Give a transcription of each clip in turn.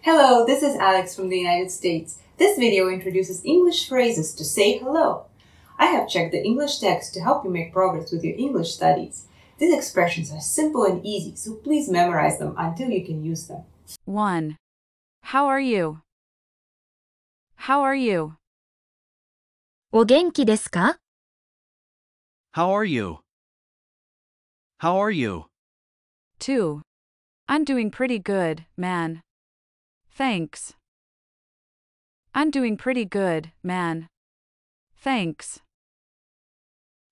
Hello, this is Alex from the United States. This video introduces English phrases to say hello. I have checked the English text to help you make progress with your English studies. These expressions are simple and easy, so please memorize them until you can use them. 1. How are you? How are you? お元気ですか How are you? How are you? 2. I'm doing pretty good, man. Thanks. I'm doing pretty good, man. Thanks.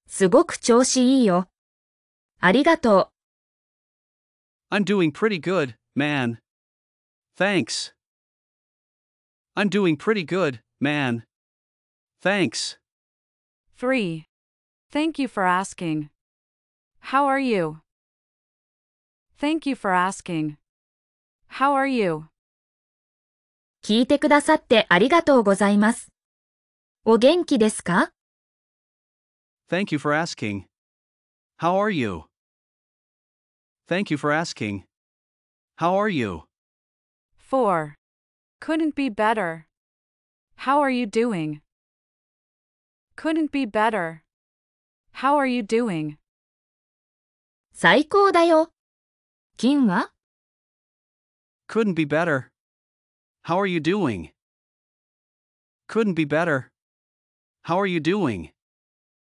すごく調子いいよ。ありがと I'm doing pretty good, man. Thanks. I'm doing pretty good, man. Thanks. 3. Thank you for asking. How are you? Thank you for asking. How are you? う。聞いてくださってありがとうございます。お元気ですか Thank you for asking. How are you? Thank you for asking. How are you? 4. Couldn't be better. How are you doing? Couldn't be better. How are you doing? 最高だよ。金は Couldn't be better. How are you doing? Couldn't be better. How are you doing?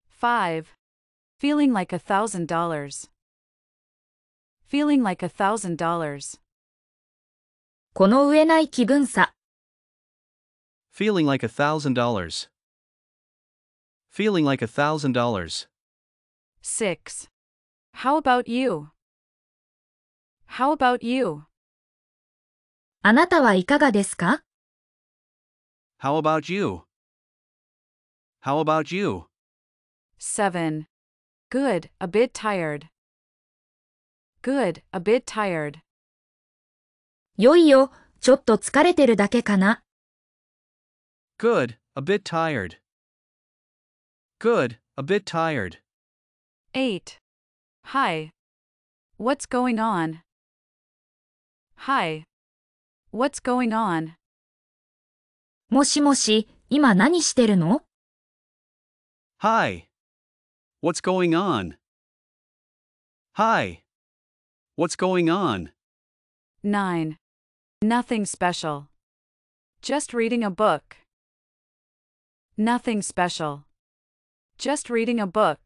5. Feeling like a thousand dollars. Feeling like a thousand dollars. この上ない気分さ。 Feeling like a thousand dollars. Feeling like a thousand dollars. 6. How about you? How about you? あなたはいかがですか How about you? How about you? 7. Good, a bit tired. Good, a bit tired. よいよ、ちょっと疲れてるだけかな。Good, a bit tired. Good, a bit tired. 8. Hi. What's going on? Hi. What's going on? もしもし、今何してるの Hi. What's going on? Hi. What's going on? 9. Nothing special. Just reading a book. Nothing special. Just reading a book.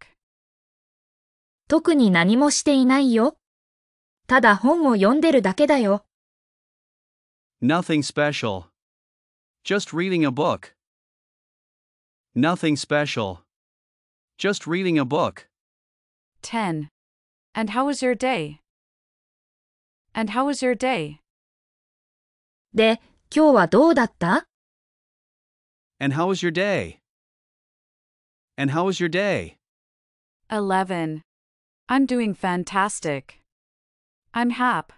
特に何もしていないよ。ただ本を読んでるだけだよ。Nothing special. Just reading a book. Nothing special. Just reading a book. 10. And how was your day? And how was your day? で、今日はどうだった And how was your day? And how was your day? 11. I'm doing fantastic. I'm hap.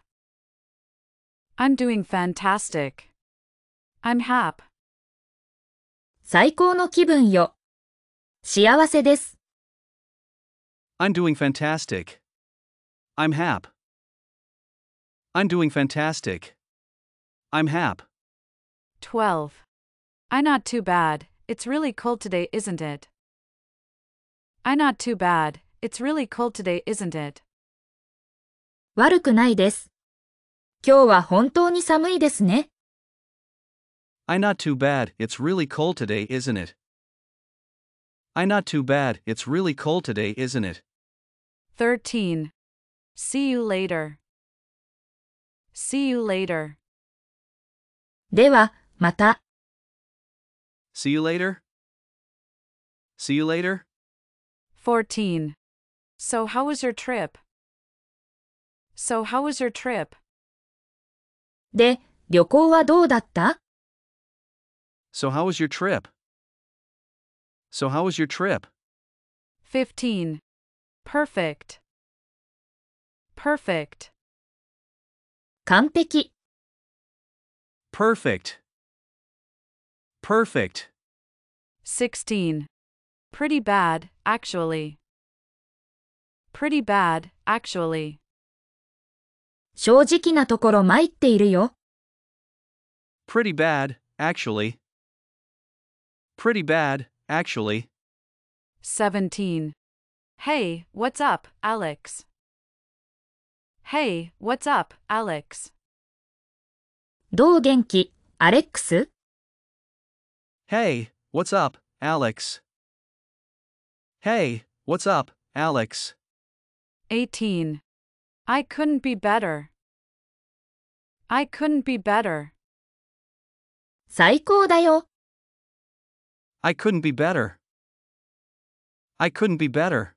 I'm doing fantastic. I'm hap. 最高の気分よ。幸せです。 I'm doing fantastic. I'm hap. I'm doing fantastic. I'm hap. 12. I not too bad. It's really cold today, isn't it? I not too bad. It's really cold today, isn't it? 悪くないです。 今日は本当に寒いですね。 I not too bad, it's really cold today, isn't it? I not too bad, it's really cold today, isn't it? 13. See you later. See you later. では、また。 See you later? See you later? 14. So, how was your trip? So, how was your trip? で、旅行はどうだった So, how was your trip? So, how was your trip? 15. Perfect. Perfect. 完璧。 Perfect. Perfect. 16. Pretty bad, actually. Pretty bad, actually. 正直なところ参っているよ。 Pretty bad, actually. Pretty bad, actually. 17. Hey, what's up, Alex? Hey, what's up, Alex? どう元気、アレックス Hey, what's up, Alex? Hey, what's up, Alex? 18. I couldn't be better. I couldn't be better. 最高だよ。 I couldn't be better. I couldn't be better.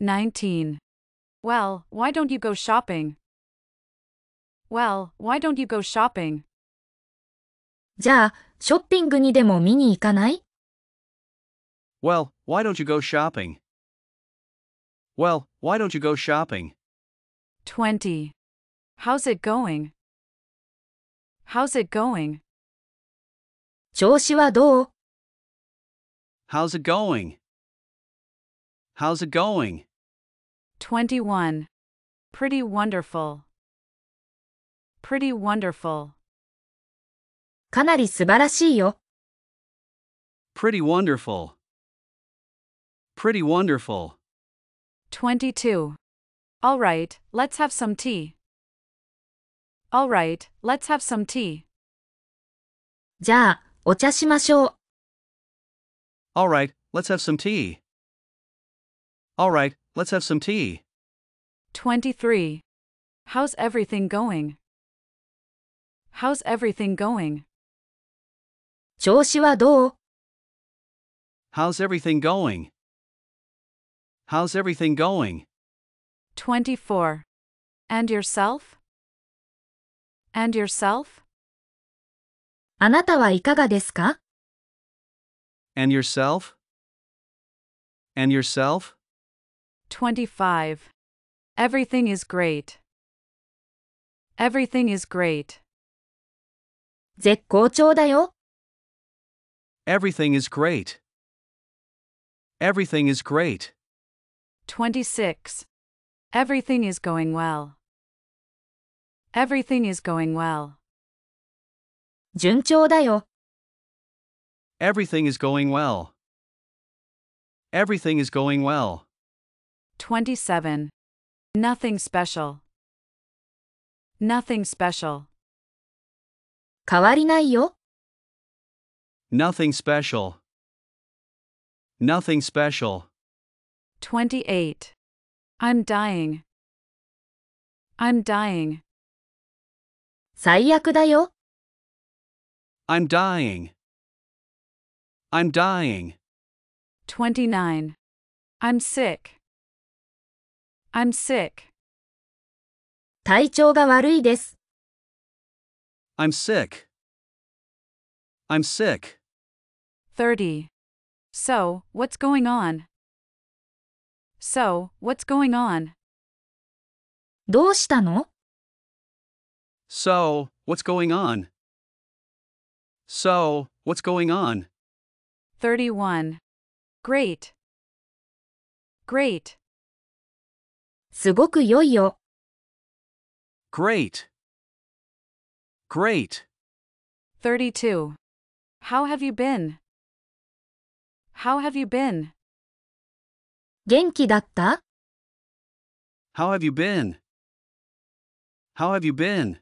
19. Well, why don't you go shopping? Well, why don't you go shopping? じゃあ、ショッピングにでも見に行かない Well, why don't you go shopping? Well, why don't you go shopping? 20. How's it going? How's it going? 調子はどう How's it going? How's it going? 21. Pretty wonderful. Pretty wonderful. かなり素晴らしいよ。 Pretty wonderful. Pretty wonderful. 22. All right, let's have some tea. All right, let's have some tea. じゃあ、お茶しましょう。 Alright, let's have some tea. Alright, let's have some tea. 23. How's everything going? How's everything going? 調子はどう How's everything going? How's everything going? 24. And yourself? And yourself? あなたはいかがですか And yourself? And yourself? 25. Everything is great. Everything is great. 絶好調だよ。 Everything is great. Everything is great. 26. Everything is going well. Everything is going well. 順調だよ。 Everything is going well. Everything is going well. 27. Nothing special. Nothing special. 変わりないよ。 Nothing special. Nothing special. 28. I'm dying. I'm dying. 最悪だよ。 I'm dying. I'm dying. 29. I'm sick. I'm sick. 体調が悪いです。 I'm sick. I'm sick. 30. So, what's going on? So, what's going on? どうしたの So, what's going on? So, what's going on? 31. Great. Great. すごく良いよ。 Great. Great. 32. How have you been? How have you been? 元気だった How have you been? How have you been?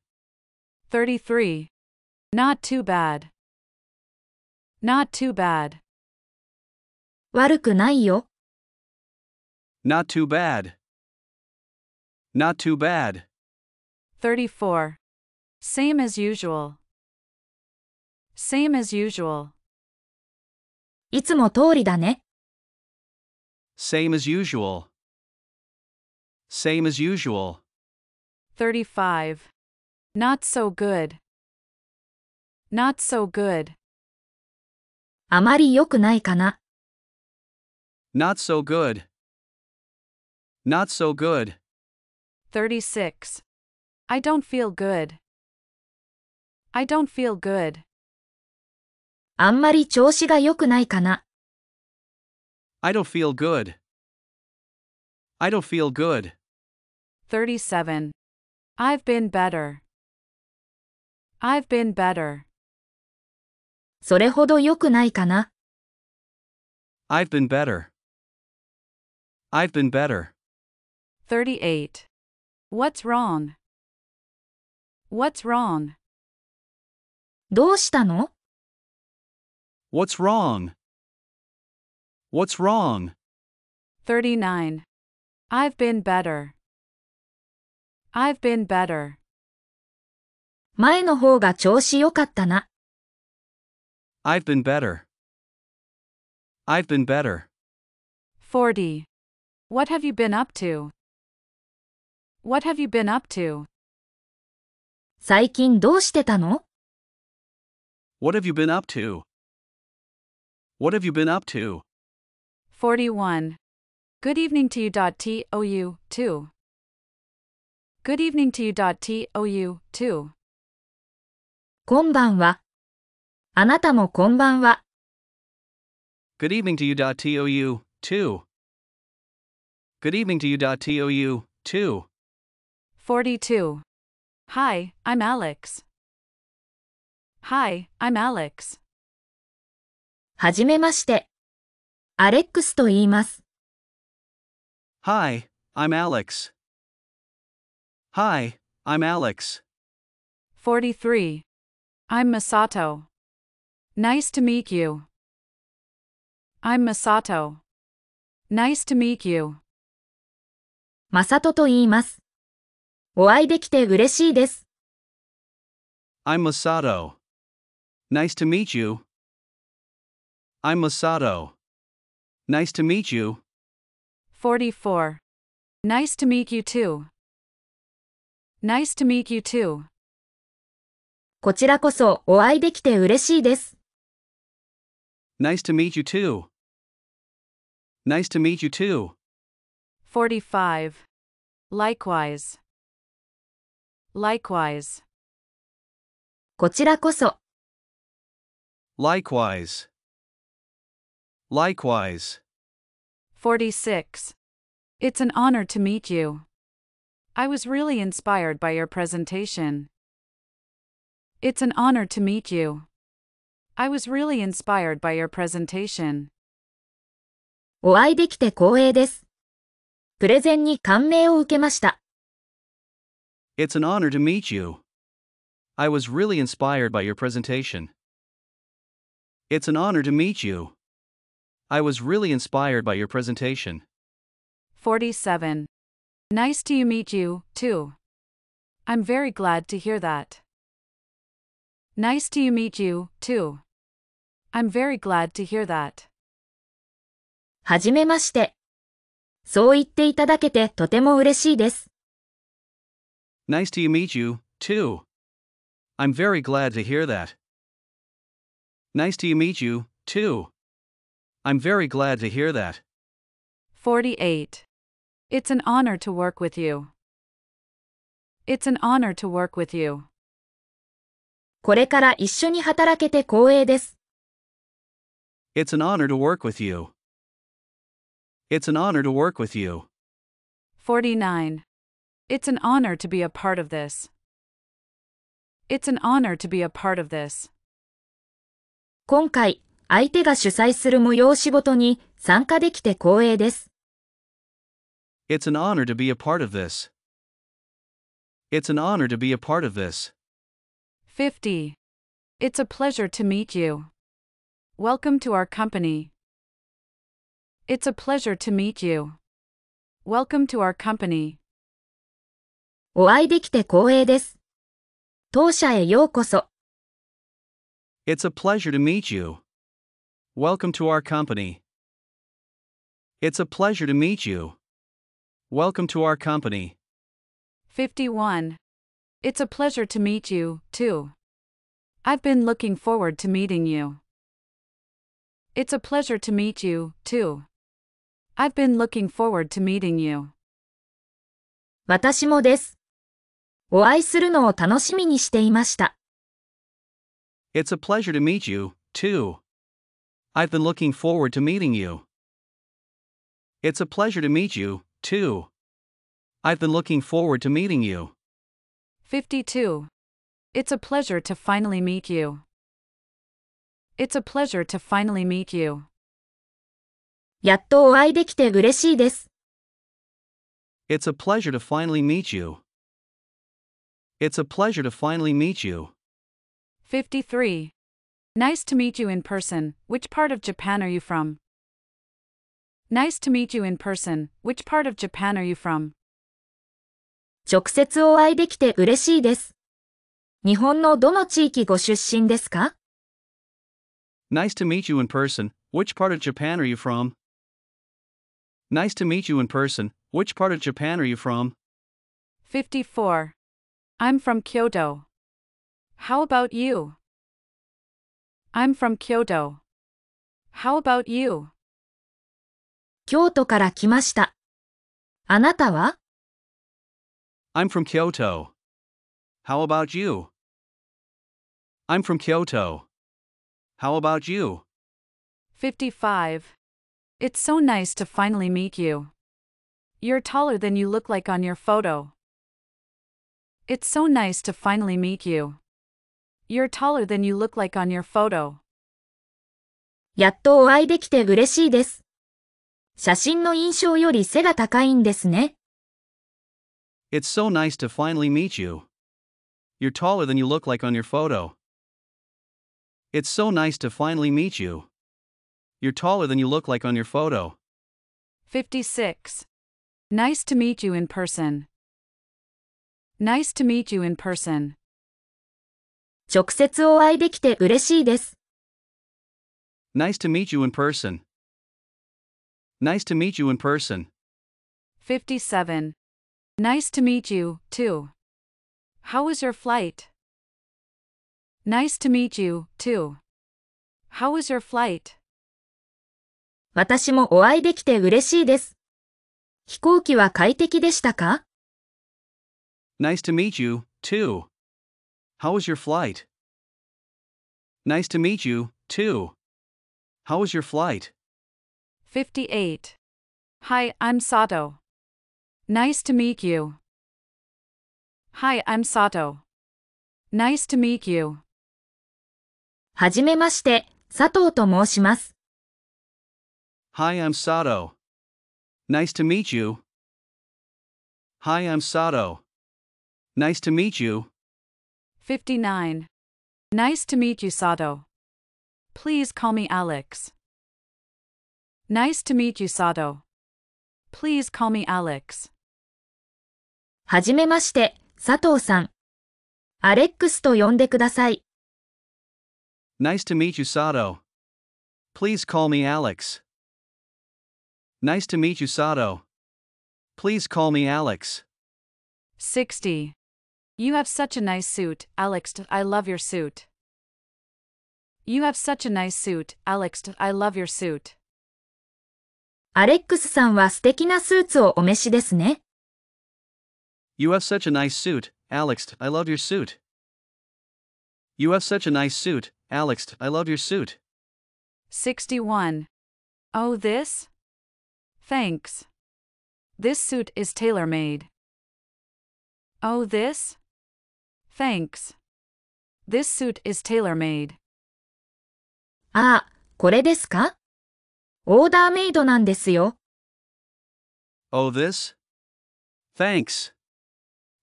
33. Not too bad. Not too bad. 悪くないよ。Not too bad. Not too bad. 34. Same as usual. Same as usual. いつも通りだね。Same as usual. Same as usual. 35. Not so good. Not so good. あまり良くないかな。 Not so good. Not so good. 36. I don't feel good. I don't feel good. あんまり調子が良くないかな。 I don't feel good. I don't feel good. 37. I've been better. I've been better. それほど良くないかな。 I've been better. I've been better. 38. What's wrong? What's wrong? どうしたの What's wrong? What's wrong? 39. I've been better. I've been better. 前の方が調子良かったな。 I've been better. I've been better. 40. What have you been up to? What have you been up to? 最近どうしてたの What have you been up to? What have you been up to? 41. Good evening to you. TOU, too. Good evening to you. TOU, too. こんばんは。あなたもこんばんは。Good evening to you. TOU, too. Good evening to you. TOU, too. 42. Hi, I'm Alex. Hi, I'm Alex. はじめまして。アレックスと言います。Hi, I'm Alex. Hi, I'm Alex. 43. I'm Masato. Nice to meet you. I'm Masato. Nice to meet you. マサトと言います。お会いできて嬉しいです。I'm Masato. Nice to meet you. I'm Masato. Nice to meet you. 44. Nice to meet you too. Nice to meet you too. こちらこそお会いできて嬉しいです。 Nice to meet you too. Nice to meet you too. 45. Likewise. Likewise. こちらこそ、 Likewise. Likewise. 46. It's an honor to meet you. I was really inspired by your presentation. It's an honor to meet you. I was really inspired by your presentation. お会いできて光栄です。プレゼンに感銘を受けました。 It's an honor to meet you. I was really inspired by your presentation. It's an honor to meet you. I was really inspired by your presentation. 47. Nice to you meet you, too. I'm very glad to hear that. Nice to you meet you, too. I'm very glad to hear that. はじめまして。そう言っていただけてとても嬉しいです。 Nice to you meet you, too. I'm very glad to hear that. Nice to you meet you, too. I'm very glad to hear that. 48. It's an honor to work with you. It's an honor to work with you. これから一緒に働けて光栄です。 It's an honor to work with you. It's an honor to work with you. 49. It's an honor to be a part of this. It's an honor to be a part of this. 今回、 相手が主催する催しごとに参加できて光栄です。It's an honor to be a part of this. It's an honor to be a part of this. 50. It's a pleasure to meet you. Welcome to our company. It's a pleasure to meet you. Welcome to our company. お会いできて光栄です。当社へようこそ。It's a pleasure to meet you. Welcome to our company. It's a pleasure to meet you. Welcome to our company. 51. It's a pleasure to meet you, too. I've been looking forward to meeting you. It's a pleasure to meet you, too. I've been looking forward to meeting you. 私もです。お会いするのを楽しみにしていました。 It's a pleasure to meet you, too. I've been looking forward to meeting you. It's a pleasure to meet you, too. I've been looking forward to meeting you. 52. It's a pleasure to finally meet you. It's a pleasure to finally meet you. やっとお会いできて嬉しいです。 It's a pleasure to finally meet you. It's a pleasure to finally meet you. 53. Nice to meet you in person. Which part of Japan are you from? Nice to meet you in person. Which part of Japan are you from? 直接お会いできて嬉しいです。日本のどの地域ご出身ですか Nice to meet you in person. Which part of Japan are you from? Nice to meet you in person. Which part of Japan are you from? 54. I'm from Kyoto. How about you? I'm from Kyoto. How about you? 京都から来ました。あなたは I'm from Kyoto. How about you? I'm from Kyoto. How about you? 55. It's so nice to finally meet you. You're taller than you look like on your photo. It's so nice to finally meet you. You're taller than you look like on your photo. やっとお会いできて嬉しいです。写真の印象より背が高いんですね。 It's so nice to finally meet you. You're taller than you look like on your photo. It's so nice to finally meet you. You're taller than you look like on your photo. 56. Nice to meet you in person. Nice to meet you in person. 直接お会いできて嬉しいです。Nice to meet you in person. Nice to meet you in person. 57. Nice to meet you, too. How was your flight? Nice to meet you, too. How was your flight? 私もお会いできて嬉しいです。飛行機は快適でしたか Nice to meet you, too. How was your flight? Nice to meet you, too. How was your flight? 58. Hi, I'm Sato. Nice to meet you. Hi, I'm Sato. Nice to meet you. はじめまして、佐藤と申します。 Hi, I'm Sato. Nice to meet you. Hi, I'm Sato. Nice to meet you. 59. Nice to meet you, Sato. Please call me Alex. Nice to meet you, Sato. Please call me Alex. はじめまして、佐藤さん。アレックスと呼んでください。 Nice to meet you, Sato. Please call me Alex. Nice to meet you, Sato. Please call me Alex. 60. You have such a nice suit, Alex. I love your suit. You have such a nice suit, Alex. I love your suit. アレックスさんは素敵なスーツをお召しですね。 You have such a nice suit, Alex. I love your suit. You have such a nice suit, Alex. I love your suit. 61. Oh, this? Thanks. This suit is tailor made. Oh, this? Thanks. This suit is tailor made. ああ、これですかオーダーメイドなんですよ。 Oh, this? Thanks.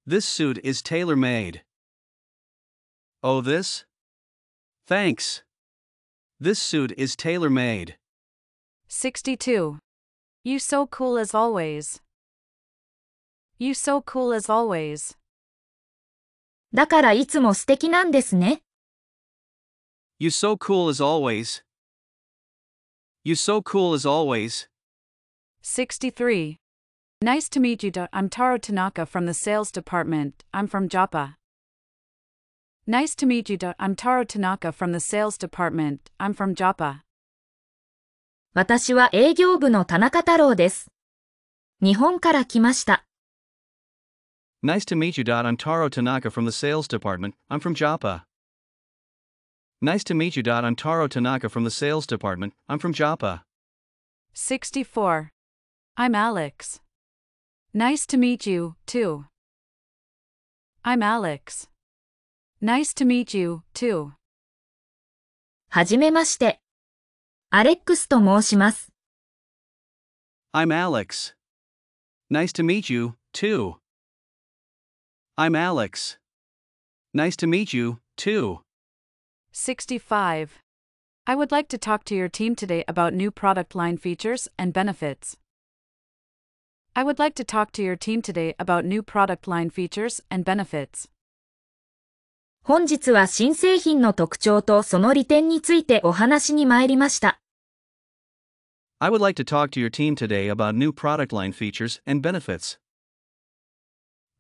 This suit is tailor made. Oh, this? Thanks. This suit is tailor made. 62. You so cool as always. You so cool as always. だからいつも素敵なんですね。You so cool as always. You so cool as always. 63. Nice to meet you. I'm Taro Tanaka from the sales department. I'm from Joppa. Nice to meet you. I'm Taro Tanaka from the sales department. I'm from Joppa. 私は営業部の田中太郎です。日本から来ました。Nice to meet you. Dot. I'm Taro Tanaka from the sales department. I'm from Joppa. Nice to meet you. Dot. I'm Taro Tanaka from the sales department. I'm from Joppa. 64. I'm Alex. Nice to meet you, too. I'm Alex. Nice to meet you, too. はじめまして。アレックスと申します。 I'm Alex. Nice to meet you, too. I'm Alex. Nice to meet you, too. 65. I would like to talk to your team today about new product line features and benefits. I would like to talk to your team today about new product line features and benefits. 本日は新製品の特徴とその利点についてお話に参りました。 I would like to talk to your team today about new product line features and benefits.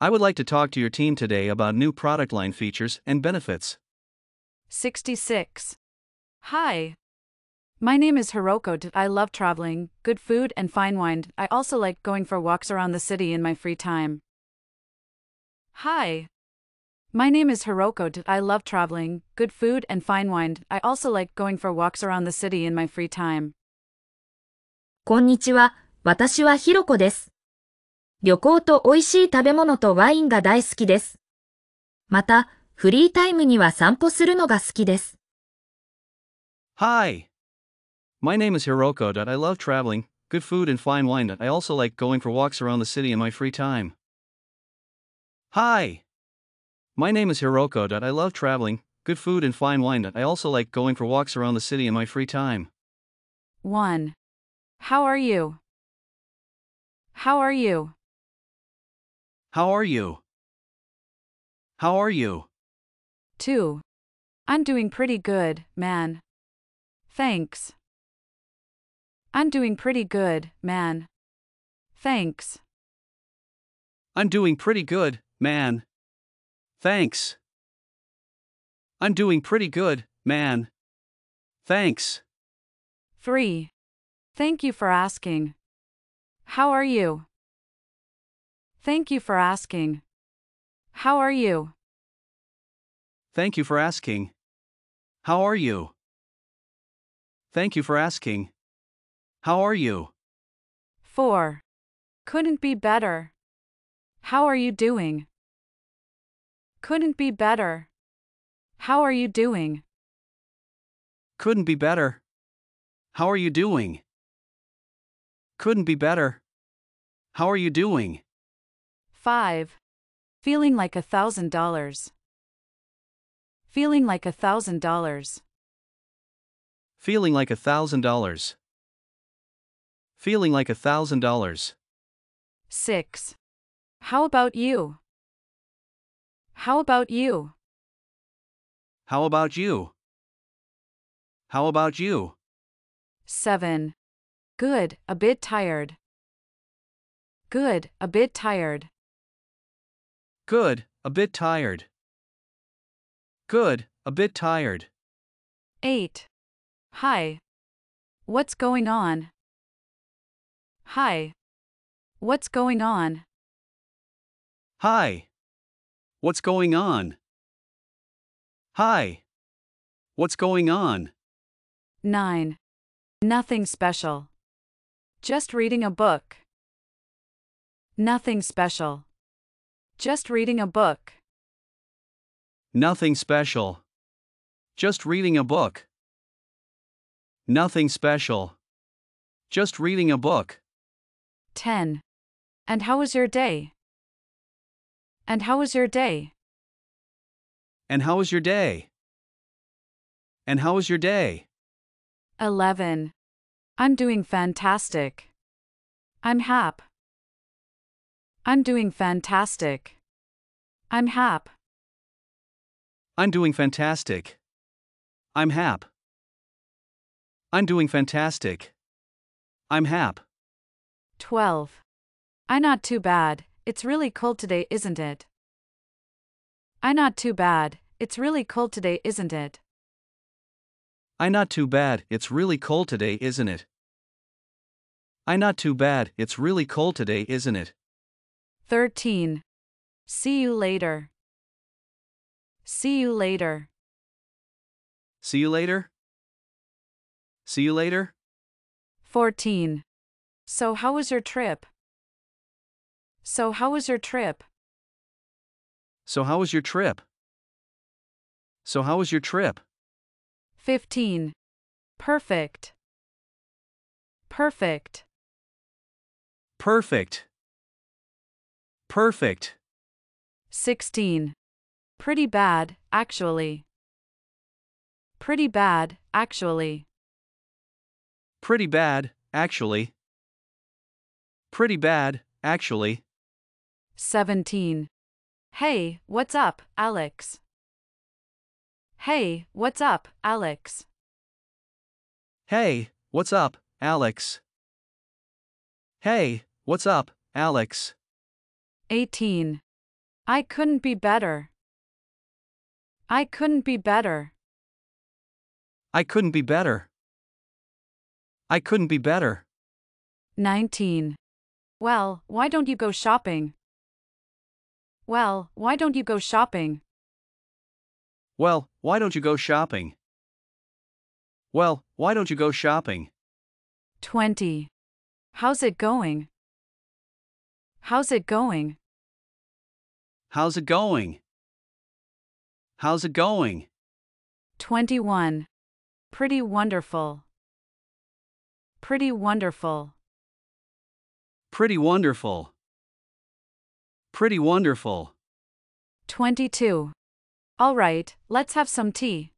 I would like to talk to your team today about new product line features and benefits. 66. Hi. My name is Hiroko. D- I love traveling, good food, and fine wine. I also like going for walks around the city in my free time. Hi. My name is Hiroko. D- I love traveling, good food, and fine wine. I also like going for walks around the city in my free time. こんにちは。私はひろこです。 旅行と美味しい食べ物とワインが大好きです。また、フリータイムには散歩するのが好きです。Hi. My name is Hiroko. I love traveling, good food, and fine wine. I also like going for walks around the city in my free time. Hi. My name is Hiroko. I love traveling, good food, and fine wine. I also like going for walks around the city in my free time. 1. How are you? How are you? How are you? How are you? 2. I'm doing pretty good, man. Thanks. I'm doing pretty good, man. Thanks. I'm doing pretty good, man. Thanks. I'm doing pretty good, man. Thanks. 3. Thank you for asking. How are you? Thank you for asking. How are you? Thank you for asking. How are you? Thank you for asking. How are you? 4. Couldn't be better. How are you doing? Couldn't be better. How are you doing? Couldn't be better. How are you doing? Couldn't be better. How are you doing? 5. Feeling like a thousand dollars. Feeling like a thousand dollars. Feeling like a thousand dollars. Feeling like a thousand dollars. 6. How about you? How about you? How about you? How about you? 7. Good, a bit tired. Good, a bit tired. Good, a bit tired. Good, a bit tired. 8. Hi. What's going on? Hi. What's going on? Hi. What's going on? Hi. What's going on? 9. Nothing special. Just reading a book. Nothing special. Just reading a book. Nothing special. Just reading a book. Nothing special. Just reading a book. 10. And how was your day? And how was your day? And how was your day? And how was your day? 11. I'm doing fantastic. I'm hap. I'm doing fantastic. I'm hap. I'm doing fantastic. I'm hap. I'm doing fantastic. I'm hap. 12. I not too bad, it's really cold today, isn't it? I not too bad, it's really cold today, isn't it? I not too bad, it's really cold today, isn't it? I not too bad, it's really cold today, isn't it? 13. See you later. See you later. See you later? See you later? 14. So, how was your trip? So, how was your trip? So, how was your trip? So, how was your trip? 15. Perfect. Perfect. Perfect. Perfect. 16. Pretty bad, actually. Pretty bad, actually. Pretty bad, actually. Pretty bad, actually. 17. Hey, what's up, Alex? Hey, what's up, Alex? Hey, what's up, Alex? Hey, what's up, Alex? 18. I couldn't be better. I couldn't be better. I couldn't be better. I couldn't be better. 19. Well, why don't you go shopping? Well, why don't you go shopping? Well, why don't you go shopping? Well, why don't you go shopping? 20. How's it going? How's it going? How's it going? How's it going? 21. Pretty wonderful. Pretty wonderful. Pretty wonderful. Pretty wonderful. 22. All right, let's have some tea.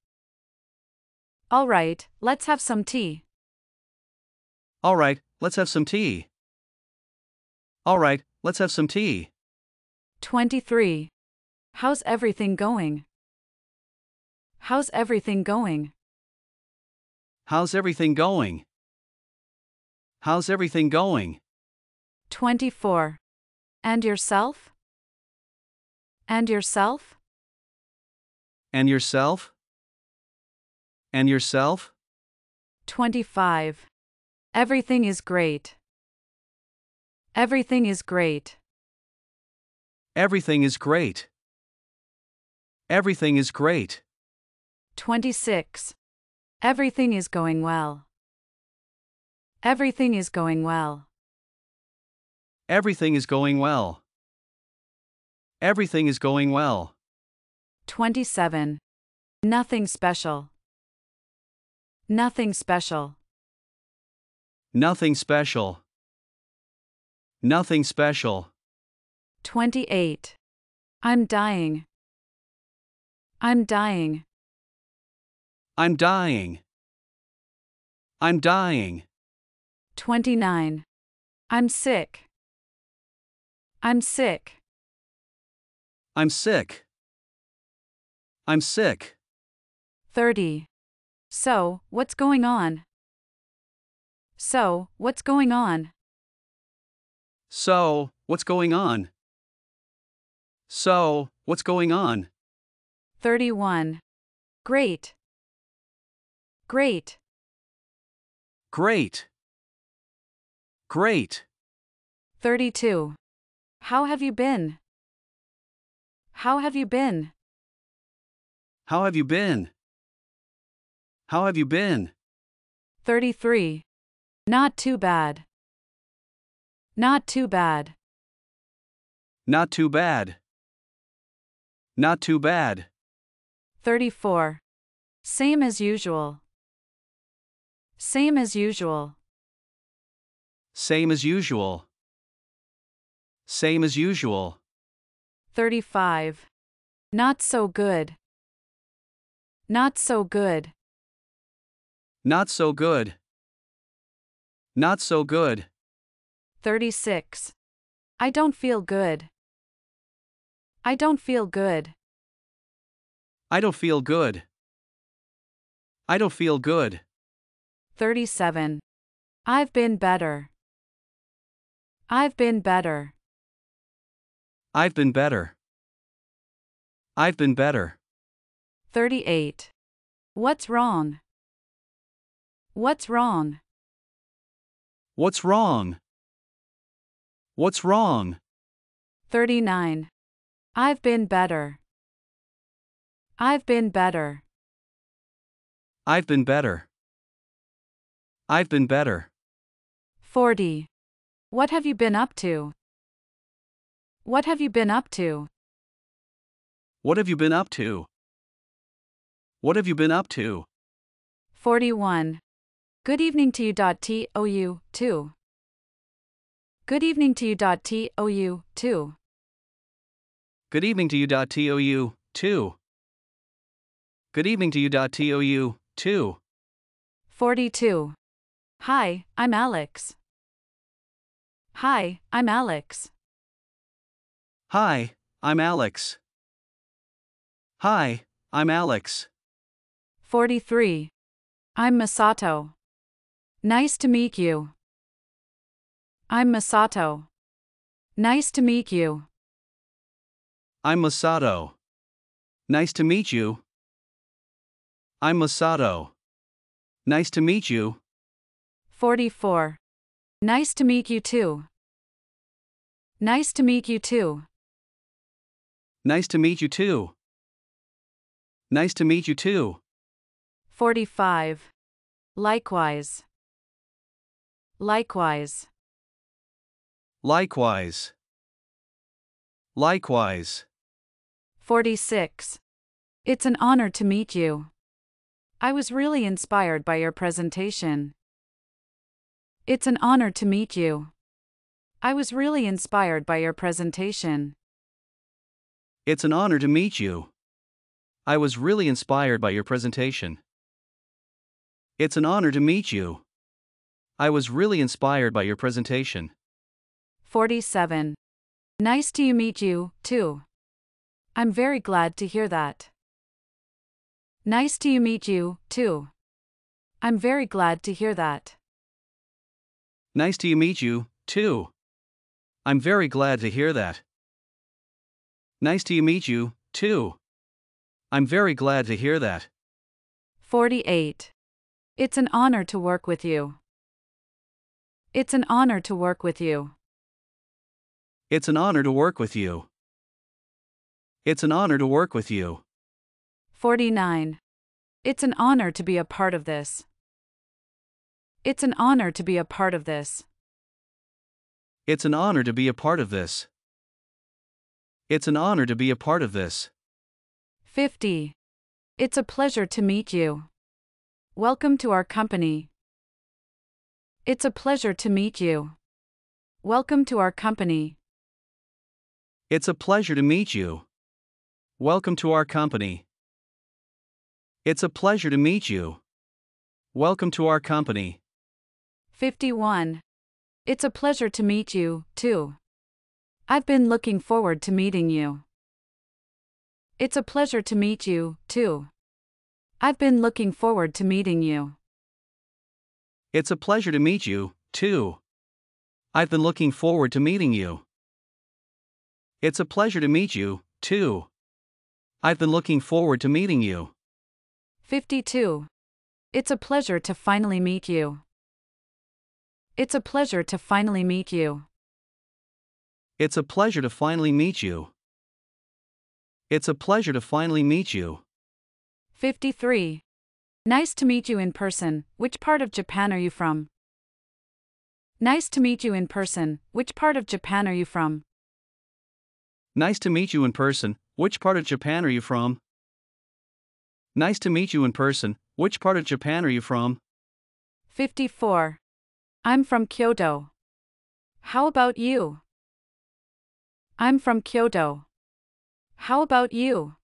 All right, let's have some tea. All right, let's have some tea. All right, let's have some tea. 23. How's everything going? How's everything going? How's everything going? How's everything going? 24. And yourself? And yourself? And yourself? And yourself? 25. Everything is great. Everything is great. Everything is great. Everything is great. 26. Everything is going well. Everything is going well. Everything is going well. Everything is going well. 27. Nothing special. Nothing special. Nothing special. Nothing special. 28. I'm dying. I'm dying. I'm dying. I'm dying. 29. I'm sick. I'm sick. I'm sick. I'm sick. 30. So, what's going on? So, what's going on? So, what's going on? So, what's going on? 31. Great. Great. Great. Great. 32. How have you been? How have you been? How have you been? How have you been? 33. Not too bad. Not too bad. Not too bad. Not too bad. 34. Same as usual. Same as usual. Same as usual. Same as usual. 35. Not so good. Not so good. Not so good. Not so good. 36. I don't feel good. I don't feel good. I don't feel good. I don't feel good. 37. I've been better. I've been better. I've been better. I've been better. 38. What's wrong? What's wrong? What's wrong? What's wrong? 39. I've been better. I've been better. I've been better. I've been better. 40. What have you been up to? What have you been up to? What have you been up to? What have you been up to? 41. Good evening to you. TOU, too. Good evening to you. TOU, too. Good evening to you. TOU, too. Good evening to you. TOU, too. 42. Hi, I'm Alex. Hi, I'm Alex. Hi, I'm Alex. Hi, I'm Alex. 43. I'm Masato. Nice to meet you. I'm Masato. Nice to meet you. I'm Masato. Nice to meet you. I'm Masato. Nice to meet you. 44. Nice to meet you too. Nice to meet you too. Nice to meet you too. Nice to meet you too. 45. Likewise. Likewise. Likewise. Likewise. 46. It's an honor to meet you. I was really inspired by your presentation. It's an honor to meet you. I was really inspired by your presentation. It's an honor to meet you. I was really inspired by your presentation. It's an honor to meet you. I was really inspired by your presentation. 47. Nice to meet you, too. I'm very glad to hear that. Nice to you meet you, too. I'm very glad to hear that. Nice to meet you, too. I'm very glad to hear that. Nice to meet you, too. I'm very glad to hear that. 48. It's an honor to work with you. It's an honor to work with you. It's an honor to work with you. It's an honor to work with you. 49. It's an honor to be a part of this. It's an honor to be a part of this. It's an honor to be a part of this. It's an honor to be a part of this. 50. It's a pleasure to meet you. Welcome to our company. It's a pleasure to meet you. Welcome to our company. It's a pleasure to meet you. Welcome to our company. It's a pleasure to meet you. Welcome to our company. 51. It's a pleasure to meet you, too. I've been looking forward to meeting you. It's a pleasure to meet you, too. I've been looking forward to meeting you. It's a pleasure to meet you, too. I've been looking forward to meeting you. It's a pleasure to meet you, too. I've been looking forward to meeting you. 52. It's a pleasure to finally meet you. It's a pleasure to finally meet you. It's a pleasure to finally meet you. It's a pleasure to finally meet you. 53. Nice to meet you in person. Which part of Japan are you from? Nice to meet you in person. Which part of Japan are you from? Nice to meet you in person. Which part of Japan are you from? Nice to meet you in person. Which part of Japan are you from? 54. I'm from Kyoto. How about you? I'm from Kyoto. How about you?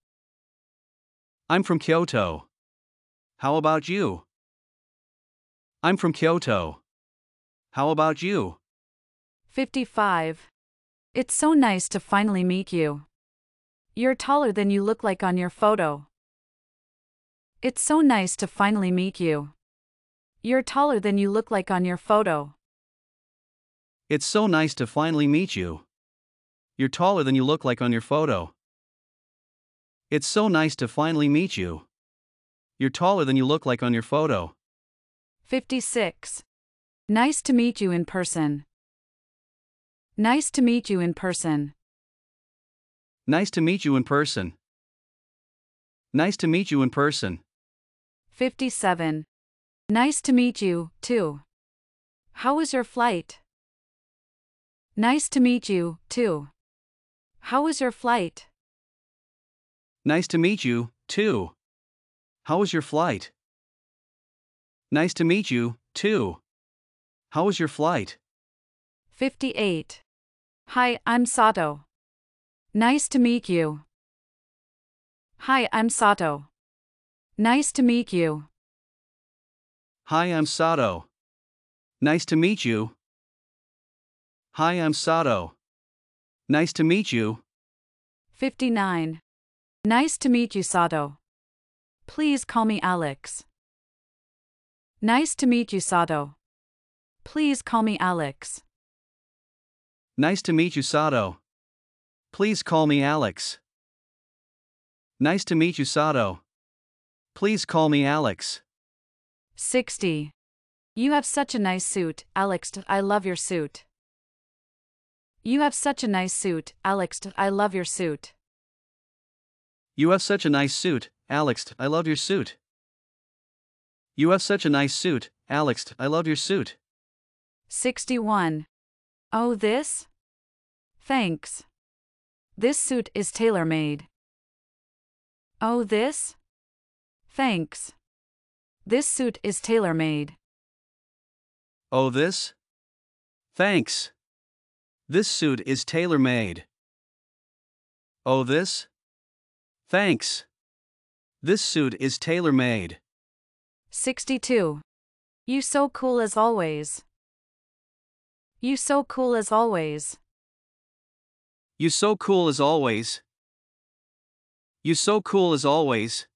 I'm from Kyoto. How about you? I'm from Kyoto. How about you? 55. It's so nice to finally meet you. You're taller than you look like on your photo. It's so nice to finally meet you. You're taller than you look like on your photo. It's so nice to finally meet you. You're taller than you look like on your photo. It's so nice to finally meet you. You're taller than you look like on your photo. 56. Nice to meet you in person. Nice to meet you in person. Nice to meet you in person. Nice to meet you in person. 57. Nice to meet you, too. How was your flight? Nice to meet you, too. How was your flight? Nice to meet you, too. How was your flight? Nice to meet you, too. How was your flight? 58. Hi, I'm Sato. Nice to meet you. Hi, I'm Sato. Nice to meet you. Hi, I'm Sato. Nice to meet you. Hi, I'm Sato. Nice to meet you. 59. Nice to meet you, Sato. Please call me Alex. Nice to meet you, Sato. Please call me Alex. Nice to meet you, Sato. Please call me Alex. Nice to meet you, Sato. Please call me Alex. 60. You have such a nice suit, Alex. I love your suit. You have such a nice suit, Alex. I love your suit. You have such a nice suit, Alex. I love your suit. You have such a nice suit, Alex. I love your suit. 61. Oh, this? Thanks. This suit is tailor made. Oh, this? Thanks. This suit is tailor made. Oh, this? Thanks. This suit is tailor made. Oh, this? Thanks. This suit is tailor made. 62. You so cool as always. You so cool as always. You so cool as always. You so cool as always.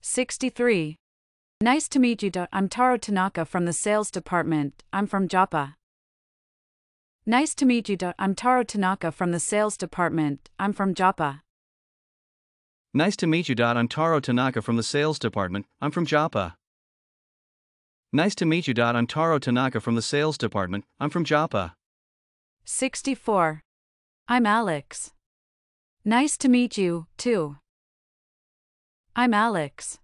63. Nice to meet you. I'm Taro Tanaka from the sales department. I'm from Japa. Nice to meet you. I'm Taro Tanaka from the sales department. I'm from Japa. Nice to meet you. I'm Taro Tanaka from the sales department. I'm from Japa. Nice to meet you. I'm Taro Tanaka from the sales department. I'm from Japa. 64. I'm Alex. Nice to meet you, too. I'm Alex.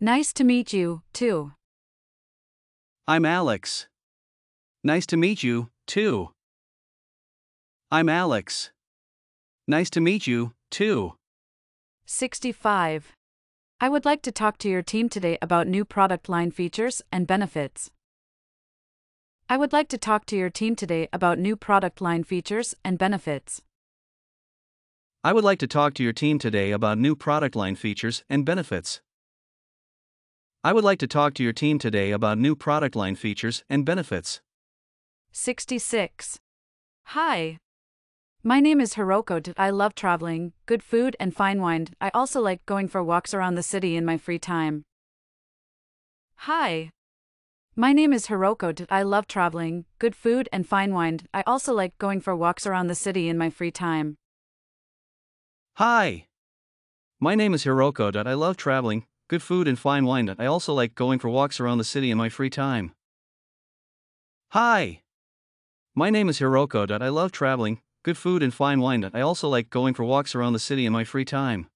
Nice to meet you, too. I'm Alex. Nice to meet you, too. I'm Alex. Nice to meet you, too. 65. I would like to talk to your team today about new product line features and benefits. I would like to talk to your team today about new product line features and benefits. I would like to talk to your team today about new product line features and benefits. I would like to talk to your team today about new product line features and benefits. 66. Hi. My name is Hiroko. I love traveling, good food, and fine wine. I also like going for walks around the city in my free time. Hi. My name is Hiroko. I love traveling, good food, and fine wine. I also like going for walks around the city in my free time. Hi. My name is Hiroko. I love traveling, good food, and fine wine. I also like going for walks around the city in my free time. Hi. My name is Hiroko. I love traveling, good food, and fine wine. I also like going for walks around the city in my free time.